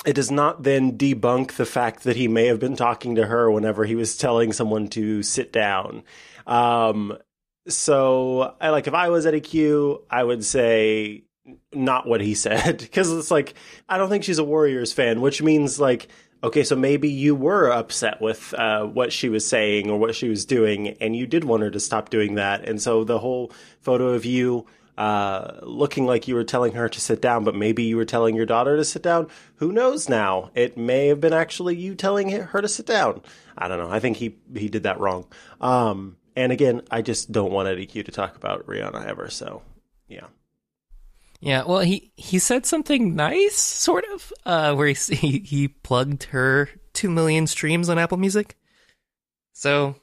it does not then debunk the fact that he may have been talking to her whenever he was telling someone to sit down. Um, so I like if I was Eddy Cue, I would say not what he <laughs> said because it's like I don't think she's a Warriors fan, which means like okay, so maybe you were upset with uh, what she was saying or what she was doing, and you did want her to stop doing that, and so the whole photo of you. Uh, looking like you were telling her to sit down, but maybe you were telling your daughter to sit down. Who knows now? It may have been actually you telling her to sit down. I don't know. I think he he did that wrong. Um, and again, I just don't want Eddy Cue to talk about Rihanna ever. So, yeah.
Yeah, well, he he said something nice, sort of, uh, where he <laughs> he, he plugged her two million streams on Apple Music. So,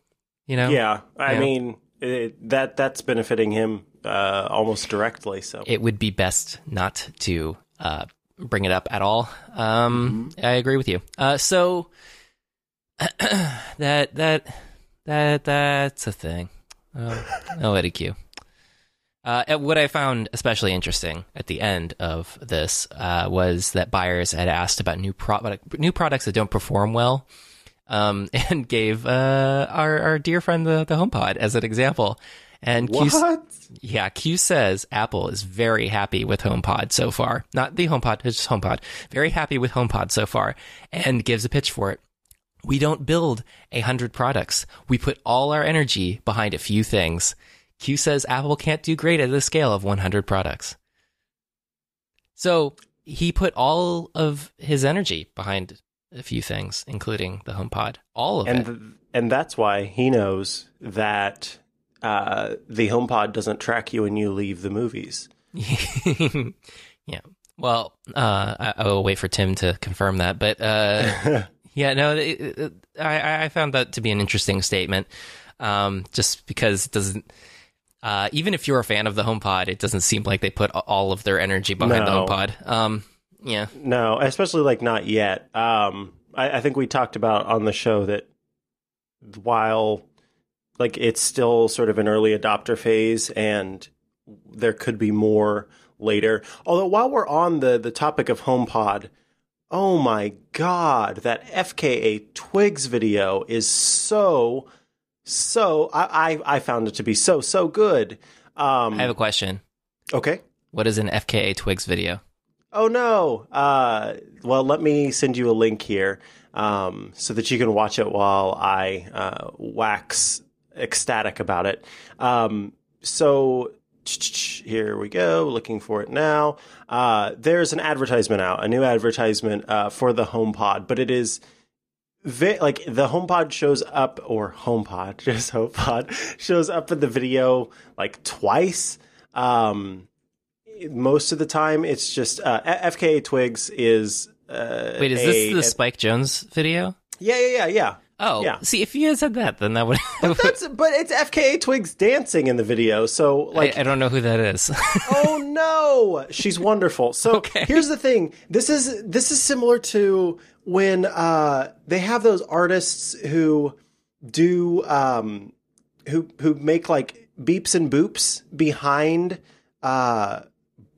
you know,
Yeah, I
Yeah.
mean it, that that's benefiting him uh, almost directly. So
it would be best not to uh, bring it up at all. Um, I agree with you. Uh, so <clears throat> that that that that's a thing. Oh, Eddy Cue. <laughs> Uh, what I found especially interesting at the end of this uh, was that buyers had asked about new product, new products that don't perform well, um, <laughs> and gave uh, our our dear friend the the HomePod as an example. And
What?
Cue, yeah, Cue says Apple is very happy with HomePod so far. Not the HomePod, it's just HomePod. Very happy with HomePod so far, and gives a pitch for it. We don't build a hundred products. We put all our energy behind a few things. Cue says Apple can't do great at the scale of 100 products. So he put all of his energy behind a few things, including the HomePod. All of
and
it.
th- and that's why he knows that uh, the HomePod doesn't track you when you leave the movies. <laughs>
yeah. Well, uh, I, I will wait for Tim to confirm that, but uh, <laughs> yeah, no, it, it, I, I found that to be an interesting statement, um, just because it doesn't. Uh, even if you're a fan of the HomePod, it doesn't seem like they put all of their energy behind
No.
the HomePod. Um, yeah,
No, especially like not yet. Um, I, I think we talked about on the show that while like it's still sort of an early adopter phase, and there could be more later. Although while we're on the the topic of HomePod, oh my god, that FKA Twigs video is so so. I I, I found it to be so so good. Um,
I have a question.
okay.
What is an FKA Twigs video?
Oh no! Uh, well, let me send you a link here um, so that you can watch it while I uh, wax ecstatic about it. Um, so here we go. Looking for it now. Uh, there's an advertisement out, a new advertisement uh, for the HomePod, but it is. Vi- like the HomePod shows up, or HomePod, <laughs> just HomePod shows up in the video like twice. Um, most of the time it's just uh, FKA Twigs is uh,
Wait, is
a-
this the Spike Jonze video?
yeah yeah yeah yeah
Oh,
Yeah.
see, if you had said that, then that would. <laughs>
but, that's but it's FKA Twigs dancing in the video so like
I, I don't know who that is. <laughs>
oh no she's wonderful so
Okay.
here's the thing this is this is similar to when uh they have those artists who do um who who make like beeps and boops behind uh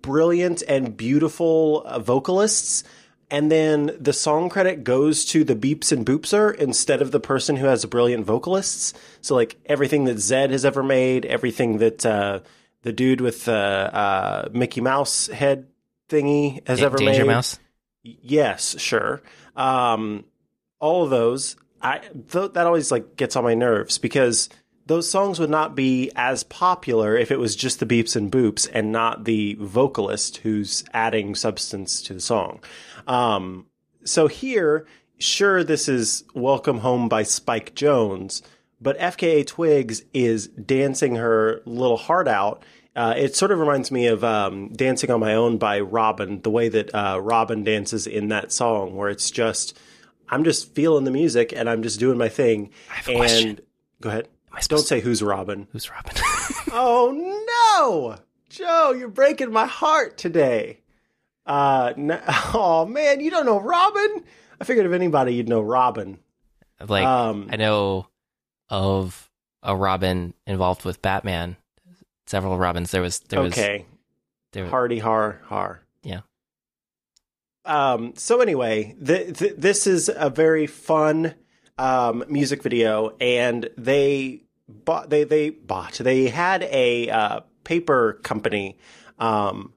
brilliant and beautiful uh, vocalists and then the song credit goes to the beeps and boopser instead of the person who has brilliant vocalists so like everything that Zedd has ever made everything that uh the dude with the uh, Mickey Mouse head thingy has ever
Danger
made.
Mouse.
Yes, sure. Um, all of those, I th- that always like gets on my nerves because those songs would not be as popular if it was just the beeps and boops and not the vocalist who's adding substance to the song. Um, so here, sure, this is "Welcome Home" by Spike Jonze, but FKA Twigs is dancing her little heart out. Uh, it sort of reminds me of um, "Dancing on My Own" by Robyn, the way that uh, Robyn dances in that song, where it's just I'm just feeling the music and I'm just doing my thing.
I have a
and
question.
go ahead.
I
Don't
supposed
say who's Robyn.
Who's Robyn? <laughs>
Oh no, Joe, you're breaking my heart today. Uh, n- <laughs> oh man, you don't know Robyn. I figured if anybody, you'd know Robyn.
like,
Um,
I know of a Robin involved with Batman. Several Robins. There was. There was.
okay,
There,
hardy har har.
Yeah.
Um. So anyway, th- th- this is a very fun um, music video, and they bought they they bought they had a uh, paper company um,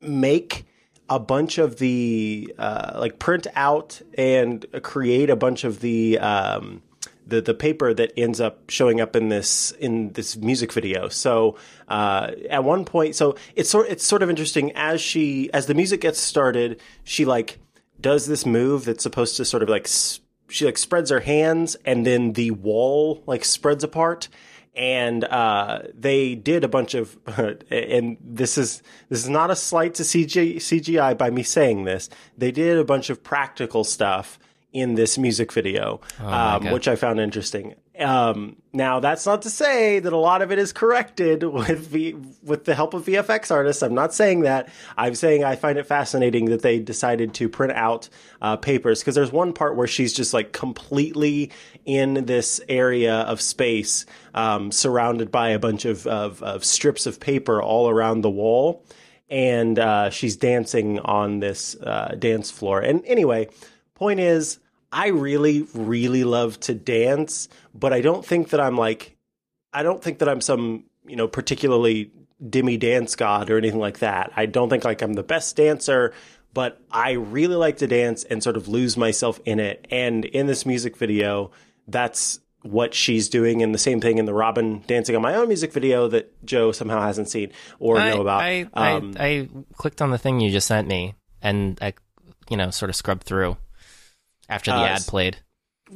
make a bunch of the uh, like print out and create a bunch of the um, the the paper that ends up showing up in this in this music video. So uh, at one point, so it's sort it's sort of interesting as she as the music gets started, she like does this move that's supposed to sort of like s- she like spreads her hands and then the wall like spreads apart. And uh, they did a bunch of <laughs> and this is this is not a slight to CG, CGI by me saying this. They did a bunch of practical stuff in this music video,
my
um, which I found interesting. Um, now, that's not to say that a lot of it is corrected with v- with the help of VFX artists. I'm not saying that. I'm saying I find it fascinating that they decided to print out uh, papers because there's one part where she's just like completely in this area of space, um, surrounded by a bunch of, of, of strips of paper all around the wall and uh, she's dancing on this uh, dance floor. And anyway, point is, I really, really love to dance, but I don't think that I'm like, I don't think that I'm some, you know, particularly dimmy dance god or anything like that. I don't think like I'm the best dancer, but I really like to dance and sort of lose myself in it. And in this music video, that's what she's doing and the same thing in the Robyn dancing on my own music video that Joe somehow hasn't seen or
I,
know about.
I,
Um,
I, I clicked on the thing you just sent me, and I, you know, sort of scrubbed through after the
Uh,
ad played.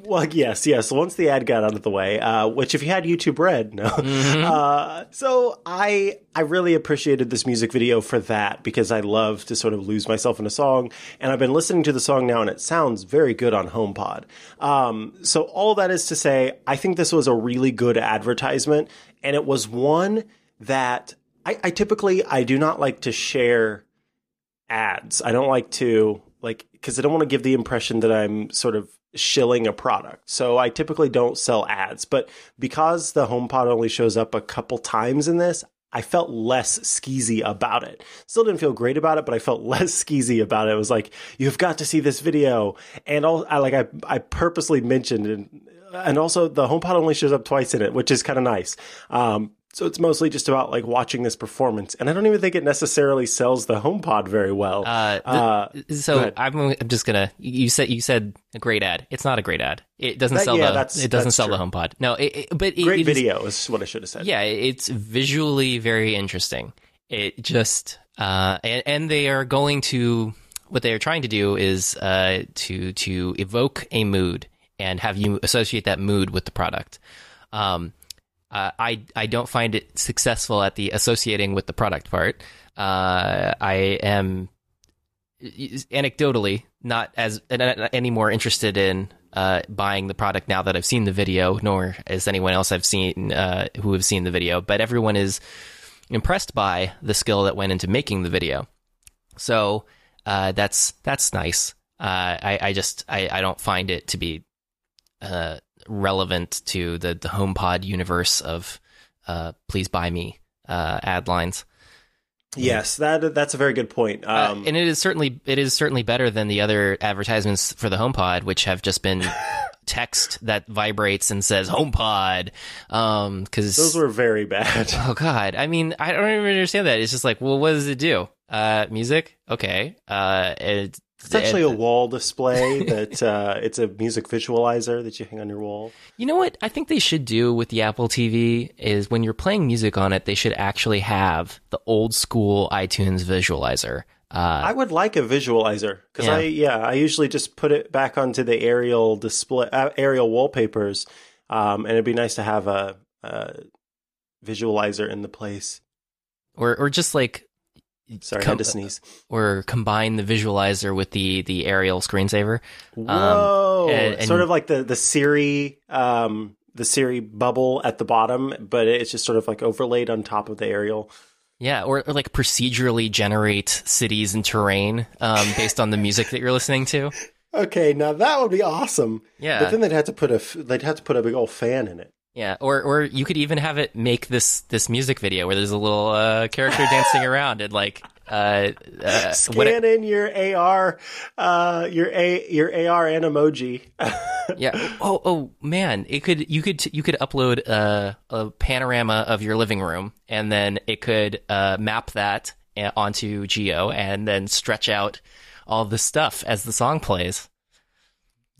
Well, yes, yes. Once the ad got out of the way, uh, which if you had YouTube Red, no. <laughs> Uh, so I I really appreciated this music video for that because I love to sort of lose myself in a song, and I've been listening to the song now, and it sounds very good on HomePod. Um, so all that is to say, I think this was a really good advertisement, and it was one that I, I typically I do not like to share ads. I don't like to like because I don't want to give the impression that I'm sort of shilling a product. So I typically don't sell ads, but because the HomePod only shows up a couple times in this, I felt less skeezy about it. Still didn't feel great about it, but I felt <laughs> less skeezy about it. It was like, you've got to see this video. And all I like I I purposely mentioned and and also the HomePod only shows up twice in it, which is kind of nice. Um so it's mostly just about like watching this performance, and I don't even think it necessarily sells the HomePod very well.
Uh,
Uh,
so. I'm, I'm just gonna. You said you said a great ad. It's not a great ad. It doesn't
That-
sell
yeah,
the.
that's-
it doesn't
that's
sell the. HomePod. No, it, it- but it,
Great
it is-
video is what I should have said.
yeah, it's visually very interesting. It just uh, and, and they are going to what they are trying to do is uh, to to evoke a mood and have you associate that mood with the product. Um, uh, I I don't find it successful at the associating with the product part. Uh, I am anecdotally not as any more interested in uh, buying the product now that I've seen the video, nor is anyone else I've seen uh, who have seen the video. But everyone is impressed by the skill that went into making the video. So uh, that's that's nice. Uh, I, I just I, I don't find it to be uh, relevant to the the HomePod universe of uh, please buy me uh, ad lines.
Yes, that that's a very good point.
Uh,
Um,
and it is certainly it is certainly better than the other advertisements for the HomePod, which have just been <laughs> text that vibrates and says HomePod. Um, because
those were very bad. <laughs>
oh god, I mean, I don't even understand that. It's just like, well, what does it do? Uh, music, okay. Uh, it,
It's actually a wall display <laughs> that uh, it's a music visualizer that you hang on your wall.
You know what I think they should do with the Apple TV is when you're playing music on it, they should actually have the old school iTunes visualizer. Uh,
I would like a visualizer because
Yeah.
I yeah I usually just put it back onto the aerial display uh, aerial wallpapers, um, and it'd be nice to have a, a visualizer in the place.
or or just like
Sorry, I
Com-
had to sneeze.
or combine the visualizer with the the aerial screensaver.
Whoa!
Um, and- and-
sort of like the the Siri um, the Siri bubble at the bottom, but it's just sort of like overlaid on top of the aerial.
Yeah, or, or like procedurally generate cities and terrain um, <laughs> based on the music that you're listening to.
Okay, now that would be awesome.
Yeah.
But then they'd have to put a they'd have to put a big old fan in it.
Yeah, or or you could even have it make this this music video where there's a little uh, character dancing around and like uh, uh
Scan in your AR, uh, your a your AR and emoji.
yeah. Oh oh man. It could you could you could upload a, a panorama of your living room and then it could uh, map that uh, onto geo and then stretch out all the stuff as the song plays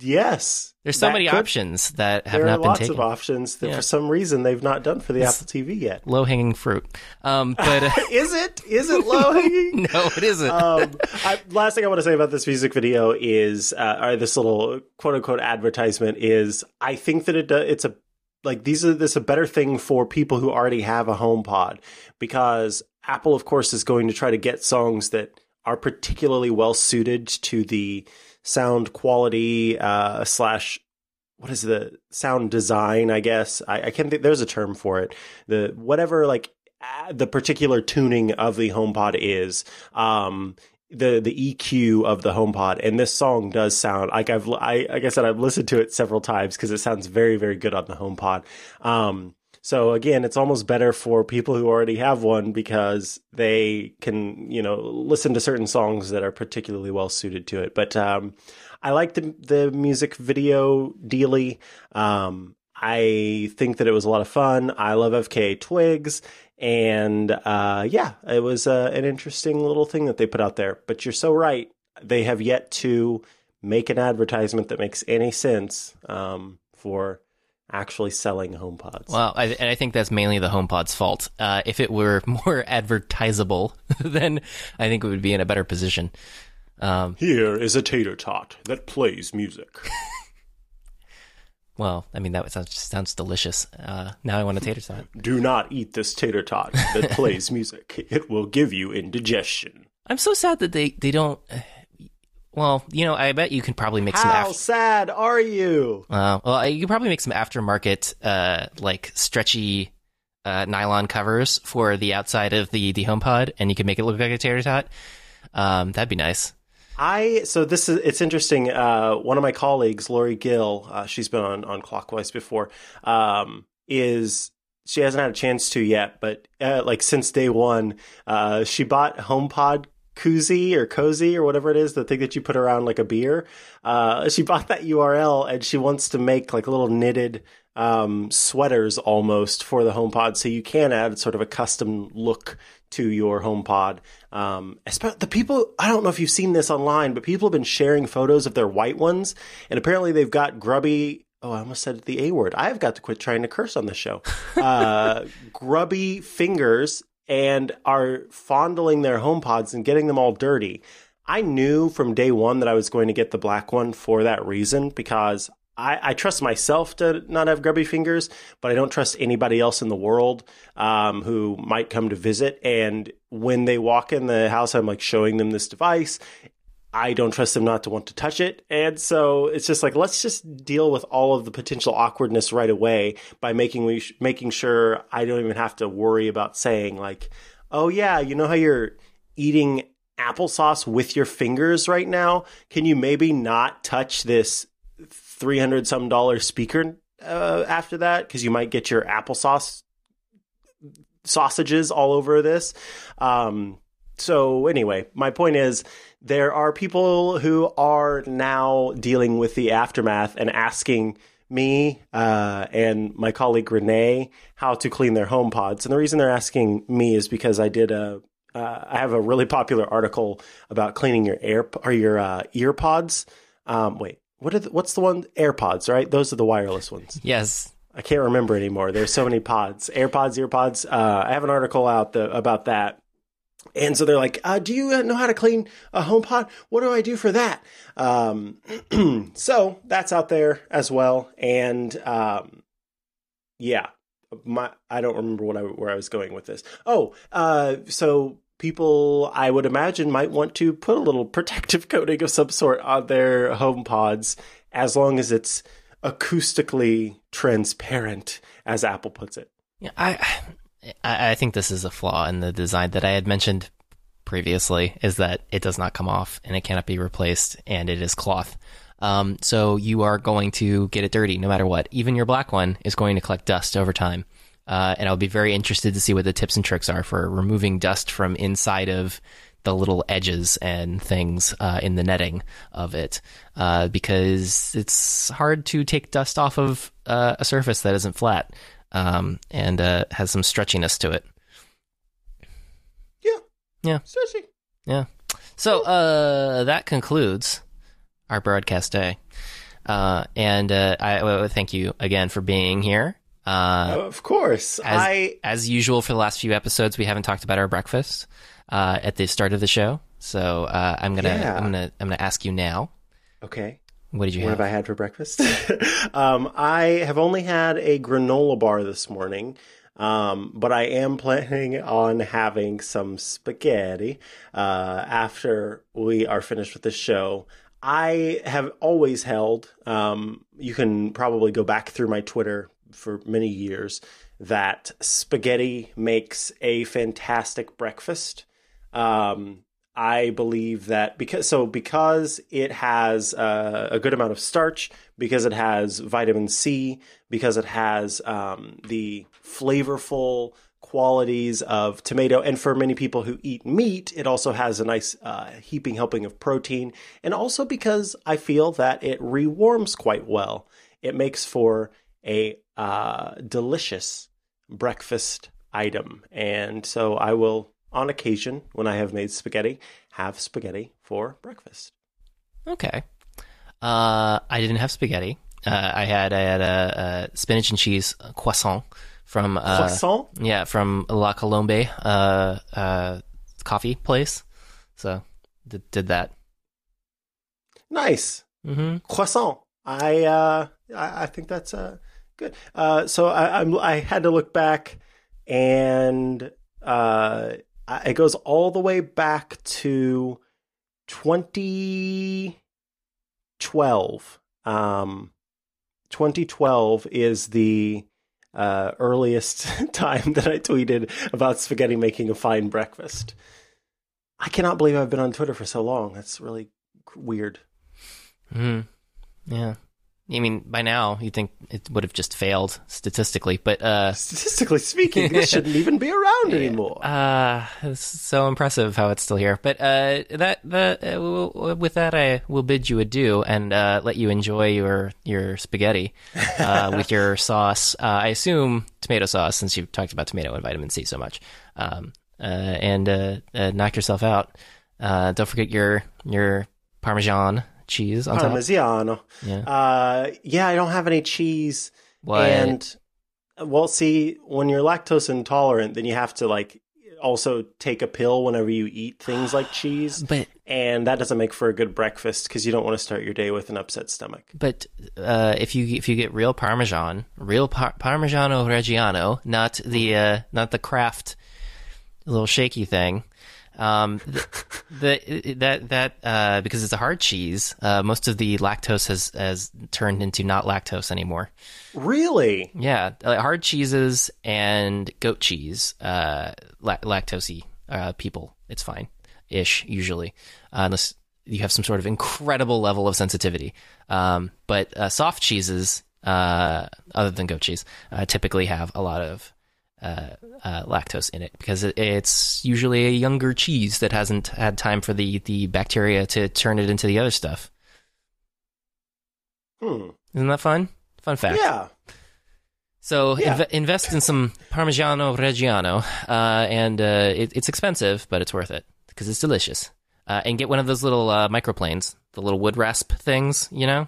yes,
there's so many
could-
options that have
There are
not been
lots
taken
of options that
Yeah.
for some reason they've not done for the Apple TV yet.
low hanging fruit um but uh, <laughs>
Is it? Is it low hanging? <laughs>
no it isn't
um, <laughs> I, last thing I want to say about this music video is, uh, or this little quote unquote advertisement is, I think that it do, it's a like these are this a better thing for people who already have a HomePod because Apple, of course, is going to try to get songs that are particularly well suited to the sound quality uh, slash what is the sound design? I guess I, I can't think. There's a term for it. The whatever like the particular tuning of the HomePod is. Um, the the EQ of the HomePod, and this song does sound like I've I like I said I've listened to it several times because it sounds very very good on the HomePod. Um, so again, it's almost better for people who already have one because they can you know listen to certain songs that are particularly well suited to it. But um, I like the the music video dealy. Um, I think that it was a lot of fun. I love FKA Twigs. And uh, yeah, it was uh, an interesting little thing that they put out there. But you're so right. They have yet to make an advertisement that makes any sense um, for actually selling HomePods.
Well, I, and I think that's mainly the HomePod's fault. Uh, if it were <laughs> more advertisable, <laughs> then I think it would be in a better position.
Um, Here is a tater tot that plays music.
Well, I mean that sounds sounds delicious. Uh, now I want a tater tot. <laughs>
Do not eat this tater tot that plays music. It will give you indigestion.
I'm so sad that they they don't. Uh, well, you know, I bet you can probably make
How
some.
How sad are you?
Uh, well, you can probably make some aftermarket, uh, like stretchy uh, nylon covers for the outside of the the HomePod, and you can make it look like a tater tot. Um, that'd be nice.
I so this is it's interesting. Uh, one of my colleagues, Lory Gil, uh, she's been on on Clockwise before. Um, is she hasn't had a chance to yet, but uh, like since day one, uh, she bought HomePod koozie or cozy or whatever it is, the thing that you put around like a beer. Uh, she bought that URL and she wants to make like little knitted um, sweaters almost for the HomePod, so you can add sort of a custom look to your HomePod. Um, the people, I don't know if you've seen this online, but people have been sharing photos of their white ones, and apparently they've got grubby. Oh, I almost said the A word. I've got to quit trying to curse on this show. Uh, <laughs> grubby fingers and are fondling their HomePods and getting them all dirty. I knew from day one that I was going to get the black one for that reason because I, I, trust myself to not have grubby fingers, but I don't trust anybody else in the world um, who might come to visit. And when they walk in the house, I'm like showing them this device. I don't trust them not to want to touch it. And so it's just like, let's just deal with all of the potential awkwardness right away by making, we, making sure I don't even have to worry about saying, like, oh, yeah, you know how you're eating applesauce with your fingers right now? Can you maybe not touch this 300 some dollar speaker uh, after that because you might get your applesauce sausages all over this. Um, so anyway, my point is there are people who are now dealing with the aftermath and asking me uh, and my colleague Renee how to clean their HomePods. And the reason they're asking me is because I did a uh, I have a really popular article about cleaning your air or your uh, ear pods. Um, wait, what are the, what's the one AirPods, right? Those are the wireless ones.
Yes.
I can't remember anymore. There's so many pods, AirPods, EarPods. Uh, I have an article out the, about that. And so they're like, uh, "Do you know how to clean a home HomePod? What do I do for that?" Um, <clears throat> so that's out there as well. And um, yeah, my I don't remember what I where I was going with this. Oh, uh, so people I would imagine might want to put a little protective <laughs> coating of some sort on their HomePods as long as it's acoustically transparent as Apple puts it.
Yeah, I I think this is a flaw in the design that I had mentioned previously is that it does not come off and it cannot be replaced and it is cloth. Um, so you are going to get it dirty no matter what. Even your black one is going to collect dust over time. Uh, and I'll be very interested to see what the tips and tricks are for removing dust from inside of the little edges and things uh, in the netting of it, uh, because it's hard to take dust off of uh, a surface that isn't flat um, and uh, has some stretchiness to it.
Yeah.
Yeah.
Stretchy.
Yeah. So uh, that concludes our broadcast day. Uh, and I thank you again for being here.
Uh, of course,
as,
I
as usual for the last few episodes, we haven't talked about our breakfast uh, at the start of the show. So uh, I'm gonna yeah. I'm gonna I'm gonna ask you now.
Okay.
What did you
what
have?
have I had for breakfast? <laughs> um, I have only had a granola bar this morning. Um, but I am planning on having some spaghetti uh, after we are finished with the show. I have always held, um, you can probably go back through my Twitter for many years, that spaghetti makes a fantastic breakfast. Um, I believe that because so because it has uh, a good amount of starch, because it has vitamin C, because it has um, the flavorful qualities of tomato, and for many people who eat meat, it also has a nice uh, heaping helping of protein, and also because I feel that it rewarms quite well. It makes for a uh, delicious breakfast item, and so I will on occasion, when I have made spaghetti, have spaghetti for breakfast.
Okay. Uh, I didn't have spaghetti. Uh, I had I had a, a spinach and cheese croissant from uh,
Croissant?
yeah from La Colombe uh, uh, coffee place. So did, did that.
Nice.
hmm
Croissant. I uh, I, I think that's uh, good. Uh, so I, I'm I had to look back, and uh, it goes all the way back to 2012. Um, 2012 is the uh, earliest <laughs> time that I tweeted about spaghetti making a fine breakfast. I cannot believe I've been on Twitter for so long. That's really weird.
hmm Yeah. I mean, by now you think it would have just failed statistically, but uh,
Statistically speaking, <laughs> this shouldn't even be around anymore.
Uh, it's so impressive how it's still here. But uh, that the uh, with that, I will bid you adieu and uh, let you enjoy your your spaghetti uh, <laughs> with your sauce. Uh, I assume tomato sauce, since you've talked about tomato and vitamin C so much. Um, uh, and uh, uh, knock yourself out. Uh, don't forget your your Parmesan cheese on top.
Parmigiano.
Yeah.
Uh, yeah, I don't have any cheese.
What?
And well, see, when you're lactose intolerant, then you have to like also take a pill whenever you eat things like <gasps> cheese,
But
and that doesn't make for a good breakfast because you don't want to start your day with an upset stomach.
But uh, if you if you get real Parmesan, real par- Parmigiano Reggiano, not the uh, not the craft little shaky thing, um, the, the that that uh, because it's a hard cheese, uh, most of the lactose has has turned into not lactose anymore.
Really?
Yeah, uh, hard cheeses and goat cheese, uh, la- lactosey uh, people, it's fine ish usually, uh, unless you have some sort of incredible level of sensitivity. Um, but uh, soft cheeses, uh, other than goat cheese, uh, typically have a lot of uh, uh, lactose in it because it, it's usually a younger cheese that hasn't had time for the the bacteria to turn it into the other stuff.
Hmm.
Isn't that fun? Fun fact.
Yeah.
So
Yeah.
inve- invest in some Parmigiano Reggiano, uh, and uh, it, it's expensive, but it's worth it because it's delicious. Uh, and get one of those little uh, microplanes, the little wood rasp things, you know.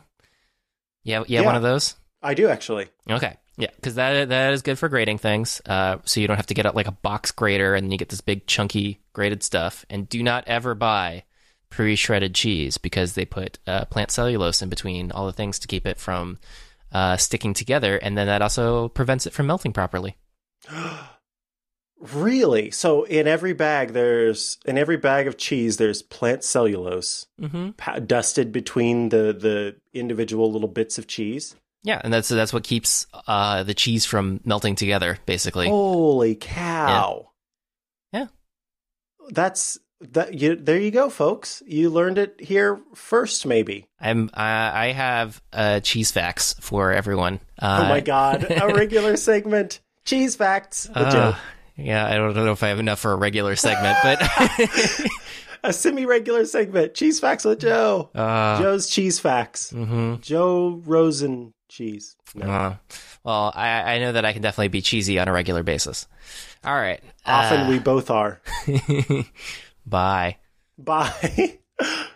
Yeah, yeah,
Yeah.
one of those.
I do actually.
Okay, yeah, because that that is good for grating things. Uh, so you don't have to get like a box grater and you get this big chunky grated stuff. And do not ever buy pre-shredded cheese because they put uh, plant cellulose in between all the things to keep it from uh, sticking together, and then that also prevents it from melting properly. <gasps>
Really? So in every bag, there's in every bag of cheese, there's plant cellulose
Mm-hmm.
pa- dusted between the the individual little bits of cheese.
Yeah, and that's that's what keeps uh, the cheese from melting together, basically.
Holy cow!
Yeah.
that's that. You there you go, folks. You learned it here first, maybe.
I'm I, I have uh, cheese facts for everyone. Uh,
oh my god, <laughs> a regular segment, cheese facts. A
uh, yeah, I don't know if I have enough for a regular segment, but <laughs>
A semi-regular segment, cheese facts with Joe.
uh,
Joe's cheese facts.
mhm.
Joe Rosen cheese. No.
Uh, well, I, I know that I can definitely be cheesy on a regular basis. All right.
Often
Uh,
we both are. <laughs>
Bye.
Bye. <laughs>